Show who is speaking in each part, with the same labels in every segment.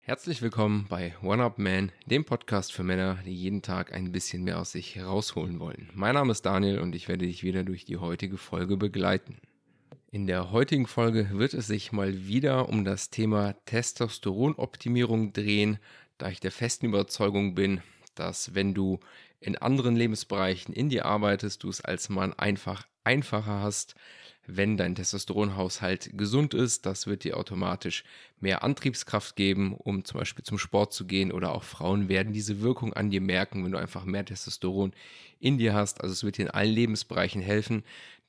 Speaker 1: Herzlich willkommen bei One Up Man, dem Podcast für Männer, die jeden Tag ein bisschen mehr aus sich herausholen wollen. Mein Name ist Daniel und ich werde dich wieder durch die heutige Folge begleiten. In der heutigen Folge wird es sich mal wieder um das Thema Testosteronoptimierung drehen, da ich der festen Überzeugung bin, dass wenn du in anderen Lebensbereichen in dir arbeitest, du es als Mann einfach einfacher hast, wenn dein Testosteronhaushalt gesund ist. Das wird dir automatisch mehr Antriebskraft geben, um zum Beispiel zum Sport zu gehen. Oder auch Frauen werden diese Wirkung an dir merken, wenn du einfach mehr Testosteron in dir hast. Also es wird dir in allen Lebensbereichen helfen.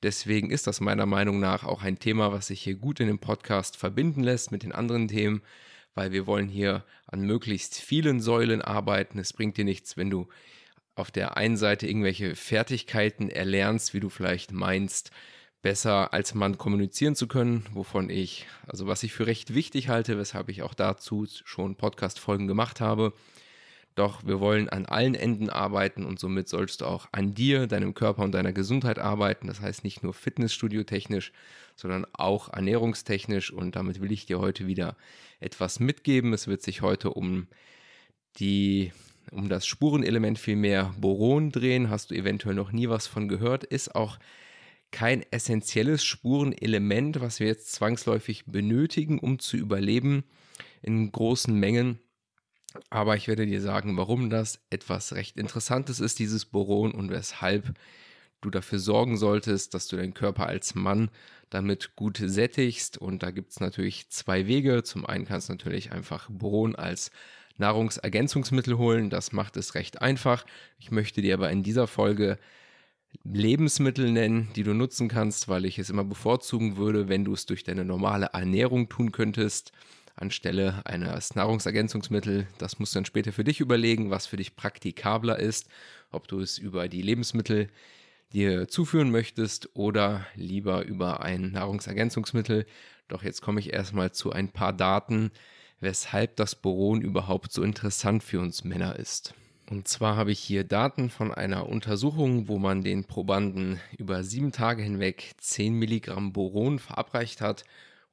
Speaker 1: Deswegen ist das meiner Meinung nach auch ein Thema, was sich hier gut in dem Podcast verbinden lässt mit den anderen Themen, weil wir wollen hier an möglichst vielen Säulen arbeiten. Es bringt dir nichts, wenn du auf der einen Seite irgendwelche Fertigkeiten erlernst, wie du vielleicht meinst, besser als Mann kommunizieren zu können, wovon ich, also was ich für recht wichtig halte, weshalb ich auch dazu schon Podcast-Folgen gemacht habe. Doch wir wollen an allen Enden arbeiten und somit sollst du auch an dir, deinem Körper und deiner Gesundheit arbeiten. Das heißt nicht nur Fitnessstudio-technisch, sondern auch ernährungstechnisch. Und damit will ich dir heute wieder etwas mitgeben. Es wird sich heute um die um das Spurenelement vielmehr Boron drehen. Hast du eventuell noch nie was von gehört? Ist auch kein essentielles Spurenelement, was wir jetzt zwangsläufig benötigen, um zu überleben in großen Mengen. Aber ich werde dir sagen, warum das etwas recht Interessantes ist, dieses Boron, und weshalb du dafür sorgen solltest, dass du deinen Körper als Mann damit gut sättigst. Und da gibt es natürlich zwei Wege. Zum einen kannst du natürlich einfach Boron als Nahrungsergänzungsmittel holen. Das macht es recht einfach. Ich möchte dir aber in dieser Folge Lebensmittel nennen, die du nutzen kannst, weil ich es immer bevorzugen würde, wenn du es durch deine normale Ernährung tun könntest, anstelle eines Nahrungsergänzungsmittels. Das musst du dann später für dich überlegen, was für dich praktikabler ist, ob du es über die Lebensmittel dir zuführen möchtest oder lieber über ein Nahrungsergänzungsmittel. Doch jetzt komme ich erstmal zu ein paar Daten, weshalb das Boron überhaupt so interessant für uns Männer ist. Und zwar habe ich hier Daten von einer Untersuchung, wo man den Probanden über sieben Tage hinweg 10 Milligramm Boron verabreicht hat.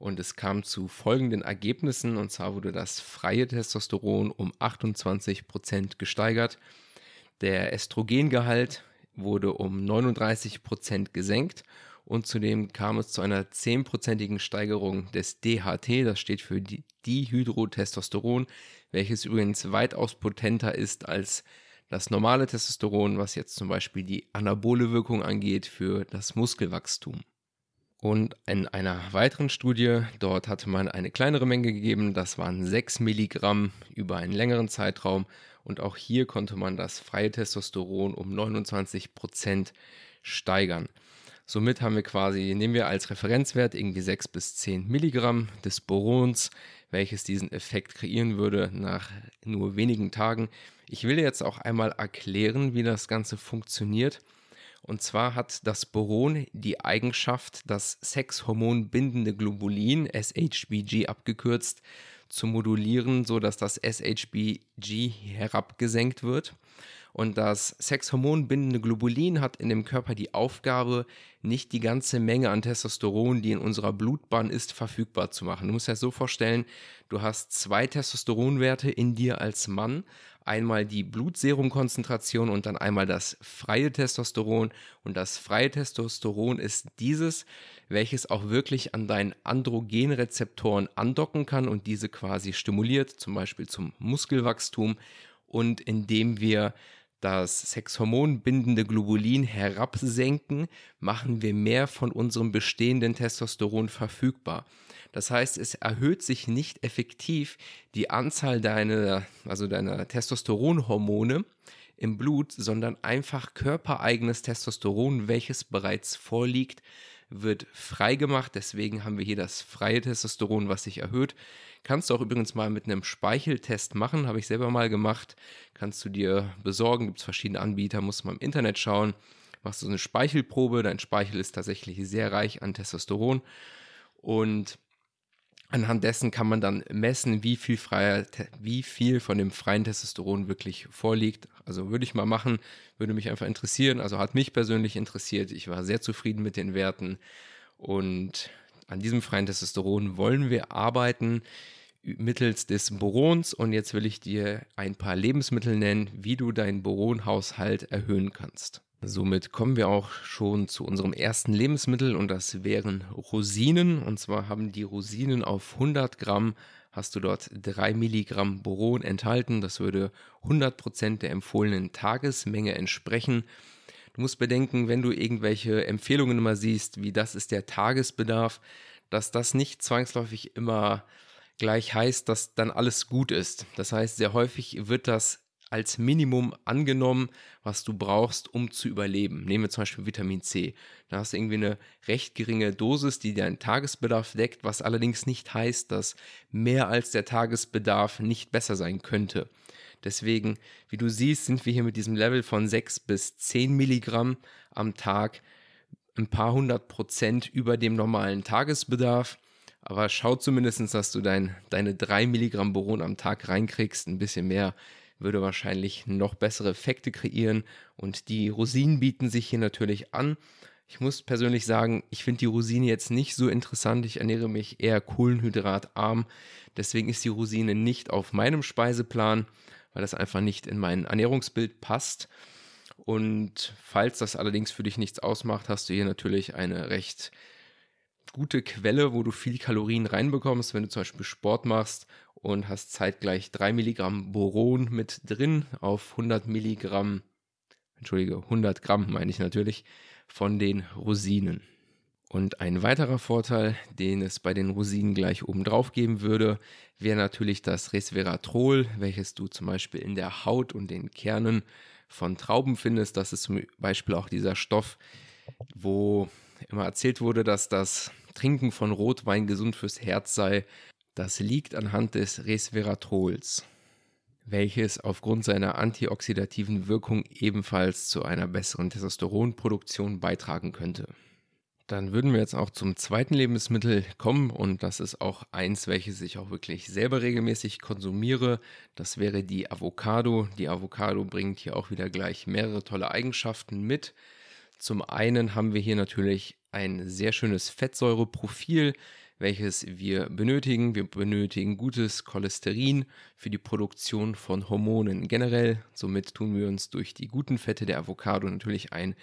Speaker 1: Und es kam zu folgenden Ergebnissen. Und zwar wurde das freie Testosteron um 28 Prozent gesteigert. Der Östrogengehalt wurde um 39 Prozent gesenkt. Und zudem kam es zu einer 10-prozentigen Steigerung des DHT, das steht für Dihydrotestosteron, welches übrigens weitaus potenter ist als das normale Testosteron, was jetzt zum Beispiel die anabole Wirkung angeht für das Muskelwachstum. Und in einer weiteren Studie, dort hatte man eine kleinere Menge gegeben, das waren 6 Milligramm über einen längeren Zeitraum. Und auch hier konnte man das freie Testosteron um 29 Prozent steigern. Somit haben wir quasi, nehmen wir als Referenzwert irgendwie 6 bis 10 Milligramm des Borons, welches diesen Effekt kreieren würde nach nur wenigen Tagen. Ich will jetzt auch einmal erklären, wie das Ganze funktioniert. Und zwar hat das Boron die Eigenschaft, das Sexhormon bindende Globulin, SHBG abgekürzt, zu modulieren, sodass das SHBG herabgesenkt wird. Und das sexhormonbindende Globulin hat in dem Körper die Aufgabe, nicht die ganze Menge an Testosteron, die in unserer Blutbahn ist, verfügbar zu machen. Du musst dir das so vorstellen, du hast zwei Testosteronwerte in dir als Mann. Einmal die Blutserumkonzentration und dann einmal das freie Testosteron. Und das freie Testosteron ist dieses, welches auch wirklich an deinen Androgenrezeptoren andocken kann und diese quasi stimuliert, zum Beispiel zum Muskelwachstum. Und indem wir das Sexhormon bindende Globulin herabsenken, machen wir mehr von unserem bestehenden Testosteron verfügbar. Das heißt, es erhöht sich nicht effektiv die Anzahl deiner, also deiner Testosteronhormone im Blut, sondern einfach körpereigenes Testosteron, welches bereits vorliegt, wird freigemacht. Deswegen haben wir hier das freie Testosteron, was sich erhöht. Kannst du auch übrigens mal mit einem Speicheltest machen, habe ich selber mal gemacht. Kannst du dir besorgen, gibt es verschiedene Anbieter, musst du mal im Internet schauen. Machst du so eine Speichelprobe, dein Speichel ist tatsächlich sehr reich an Testosteron und Anhand dessen kann man dann messen, wie viel, freier, wie viel von dem freien Testosteron wirklich vorliegt. Also würde ich mal machen, würde mich einfach interessieren. Also hat mich persönlich interessiert. Ich war sehr zufrieden mit den Werten. Und an diesem freien Testosteron wollen wir arbeiten mittels des Borons. Und jetzt will ich dir ein paar Lebensmittel nennen, wie du deinen Boronhaushalt erhöhen kannst. Somit kommen wir auch schon zu unserem ersten Lebensmittel und das wären Rosinen. Und zwar haben die Rosinen auf 100 Gramm hast du dort 3 Milligramm Boron enthalten. Das würde 100 Prozent der empfohlenen Tagesmenge entsprechen. Du musst bedenken, wenn du irgendwelche Empfehlungen immer siehst, wie das ist der Tagesbedarf, dass das nicht zwangsläufig immer gleich heißt, dass dann alles gut ist. Das heißt, sehr häufig wird das als Minimum angenommen, was du brauchst, um zu überleben. Nehmen wir zum Beispiel Vitamin C. Da hast du irgendwie eine recht geringe Dosis, die deinen Tagesbedarf deckt, was allerdings nicht heißt, dass mehr als der Tagesbedarf nicht besser sein könnte. Deswegen, wie du siehst, sind wir hier mit diesem Level von 6 bis 10 Milligramm am Tag ein paar hundert Prozent über dem normalen Tagesbedarf. Aber schau zumindest, dass du dein, deine 3 Milligramm Boron am Tag reinkriegst. Ein bisschen mehr würde wahrscheinlich noch bessere Effekte kreieren und die Rosinen bieten sich hier natürlich an. Ich muss persönlich sagen, ich finde die Rosine jetzt nicht so interessant. Ich ernähre mich eher kohlenhydratarm. Deswegen ist die Rosine nicht auf meinem Speiseplan, weil das einfach nicht in mein Ernährungsbild passt. Und falls das allerdings für dich nichts ausmacht, hast du hier natürlich eine recht gute Quelle, wo du viel Kalorien reinbekommst, wenn du zum Beispiel Sport machst und hast zeitgleich 3 Milligramm Boron mit drin auf 100 Milligramm, entschuldige, 100 Gramm meine ich natürlich, von den Rosinen. Und ein weiterer Vorteil, den es bei den Rosinen gleich oben drauf geben würde, wäre natürlich das Resveratrol, welches du zum Beispiel in der Haut und den Kernen von Trauben findest. Das ist zum Beispiel auch dieser Stoff, wo immer erzählt wurde, dass das Trinken von Rotwein gesund fürs Herz sei. Das liegt anhand des Resveratrols, welches aufgrund seiner antioxidativen Wirkung ebenfalls zu einer besseren Testosteronproduktion beitragen könnte. Dann würden wir jetzt auch zum zweiten Lebensmittel kommen und das ist auch eins, welches ich auch wirklich selber regelmäßig konsumiere. Das wäre die Avocado. Die Avocado bringt hier auch wieder gleich mehrere tolle Eigenschaften mit. Zum einen haben wir hier natürlich ein sehr schönes Fettsäureprofil, welches wir benötigen. Wir benötigen gutes Cholesterin für die Produktion von Hormonen generell. Somit tun wir uns durch die guten Fette der Avocado natürlich ein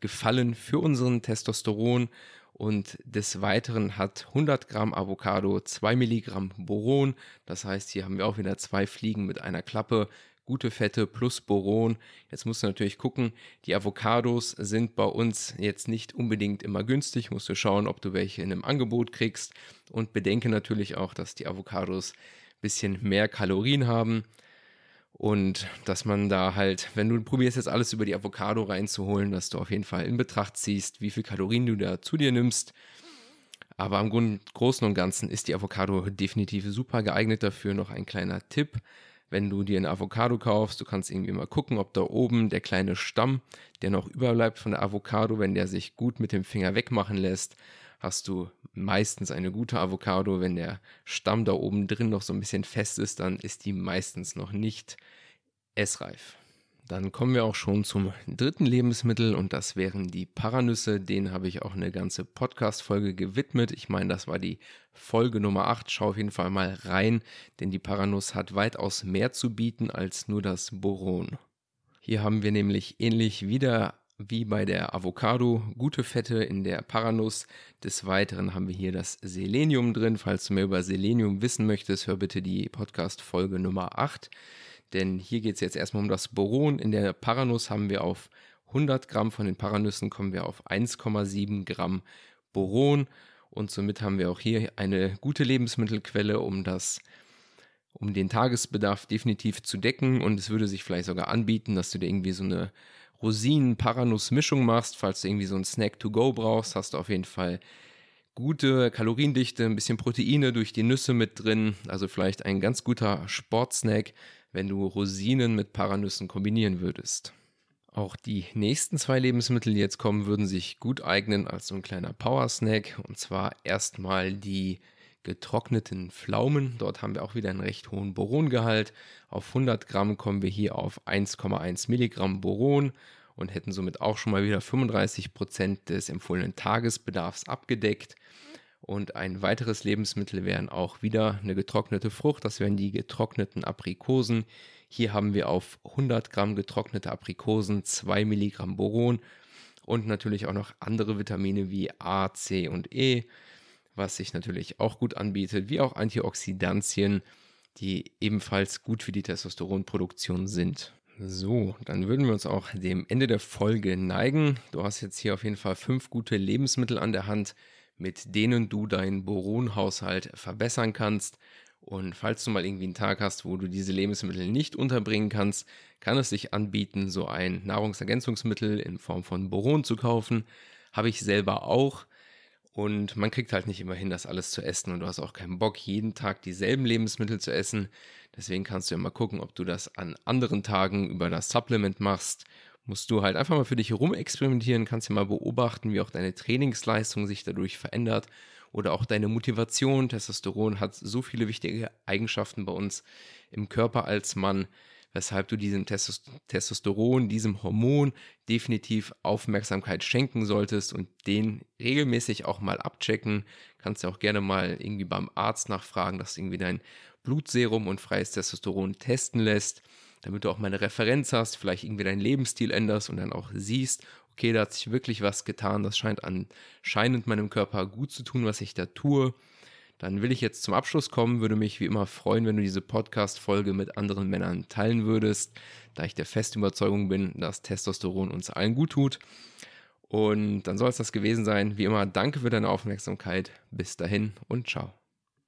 Speaker 1: Gefallen für unseren Testosteron. Und des Weiteren hat 100 Gramm Avocado 2 Milligramm Boron. Das heißt, hier haben wir auch wieder zwei Fliegen mit einer Klappe gute Fette plus Boron. Jetzt musst du natürlich gucken, die Avocados sind bei uns jetzt nicht unbedingt immer günstig. Musst du schauen, ob du welche in einem Angebot kriegst. Und bedenke natürlich auch, dass die Avocados ein bisschen mehr Kalorien haben. Und dass man da halt, wenn du probierst jetzt alles über die Avocado reinzuholen, dass du auf jeden Fall in Betracht ziehst, wie viel Kalorien du da zu dir nimmst. Aber am Großen und Ganzen ist die Avocado definitiv super geeignet dafür. Noch ein kleiner Tipp wenn du dir eine Avocado kaufst, du kannst irgendwie mal gucken, ob da oben der kleine Stamm, der noch überbleibt von der Avocado, wenn der sich gut mit dem Finger wegmachen lässt, hast du meistens eine gute Avocado. Wenn der Stamm da oben drin noch so ein bisschen fest ist, dann ist die meistens noch nicht essreif. Dann kommen wir auch schon zum dritten Lebensmittel und das wären die Paranüsse. Den habe ich auch eine ganze Podcast-Folge gewidmet. Ich meine, das war die Folge Nummer 8. Schau auf jeden Fall mal rein, denn die Paranuss hat weitaus mehr zu bieten als nur das Boron. Hier haben wir nämlich ähnlich wieder wie bei der Avocado gute Fette in der Paranuss. Des Weiteren haben wir hier das Selenium drin. Falls du mehr über Selenium wissen möchtest, hör bitte die Podcast-Folge Nummer 8 denn hier geht es jetzt erstmal um das Boron. In der Paranuss haben wir auf 100 Gramm von den Paranüssen kommen wir auf 1,7 Gramm Boron. Und somit haben wir auch hier eine gute Lebensmittelquelle, um das um den Tagesbedarf definitiv zu decken. Und es würde sich vielleicht sogar anbieten, dass du dir irgendwie so eine Rosinen-Paranuss-Mischung machst, falls du irgendwie so einen Snack to go brauchst, hast du auf jeden Fall gute Kaloriendichte, ein bisschen Proteine durch die Nüsse mit drin, also vielleicht ein ganz guter Sportsnack, wenn du Rosinen mit Paranüssen kombinieren würdest. Auch die nächsten zwei Lebensmittel, die jetzt kommen, würden sich gut eignen als so ein kleiner Power-Snack. Und zwar erstmal die getrockneten Pflaumen. Dort haben wir auch wieder einen recht hohen Borongehalt. Auf 100 Gramm kommen wir hier auf 1,1 Milligramm Boron und hätten somit auch schon mal wieder 35 Prozent des empfohlenen Tagesbedarfs abgedeckt. Und ein weiteres Lebensmittel wären auch wieder eine getrocknete Frucht. Das wären die getrockneten Aprikosen. Hier haben wir auf 100 Gramm getrocknete Aprikosen 2 Milligramm Boron und natürlich auch noch andere Vitamine wie A, C und E, was sich natürlich auch gut anbietet, wie auch Antioxidantien, die ebenfalls gut für die Testosteronproduktion sind. So, dann würden wir uns auch dem Ende der Folge neigen. Du hast jetzt hier auf jeden Fall fünf gute Lebensmittel an der Hand, mit denen du deinen Boronhaushalt verbessern kannst. Und falls du mal irgendwie einen Tag hast, wo du diese Lebensmittel nicht unterbringen kannst, kann es sich anbieten, so ein Nahrungsergänzungsmittel in Form von Boron zu kaufen. Habe ich selber auch. Und man kriegt halt nicht immer hin, das alles zu essen. Und du hast auch keinen Bock, jeden Tag dieselben Lebensmittel zu essen. Deswegen kannst du mal gucken, ob du das an anderen Tagen über das Supplement machst. Musst du halt einfach mal für dich herumexperimentieren, kannst ja mal beobachten, wie auch deine Trainingsleistung sich dadurch verändert oder auch deine Motivation. Testosteron hat so viele wichtige Eigenschaften bei uns im Körper als Mann, weshalb du diesem Testosteron, diesem Hormon definitiv Aufmerksamkeit schenken solltest und den regelmäßig auch mal abchecken. Kannst du auch gerne mal irgendwie beim Arzt nachfragen, dass irgendwie dein Blutserum und freies Testosteron testen lässt, damit du auch mal eine Referenz hast, vielleicht irgendwie deinen Lebensstil änderst und dann auch siehst, okay, da hat sich wirklich was getan, das scheint anscheinend meinem Körper gut zu tun, was ich da tue. Dann will ich jetzt zum Abschluss kommen, würde mich wie immer freuen, wenn du diese Podcast-Folge mit anderen Männern teilen würdest, da ich der festen Überzeugung bin, dass Testosteron uns allen gut tut. Und dann soll es das gewesen sein. Wie immer, danke für deine Aufmerksamkeit. Bis dahin und ciao.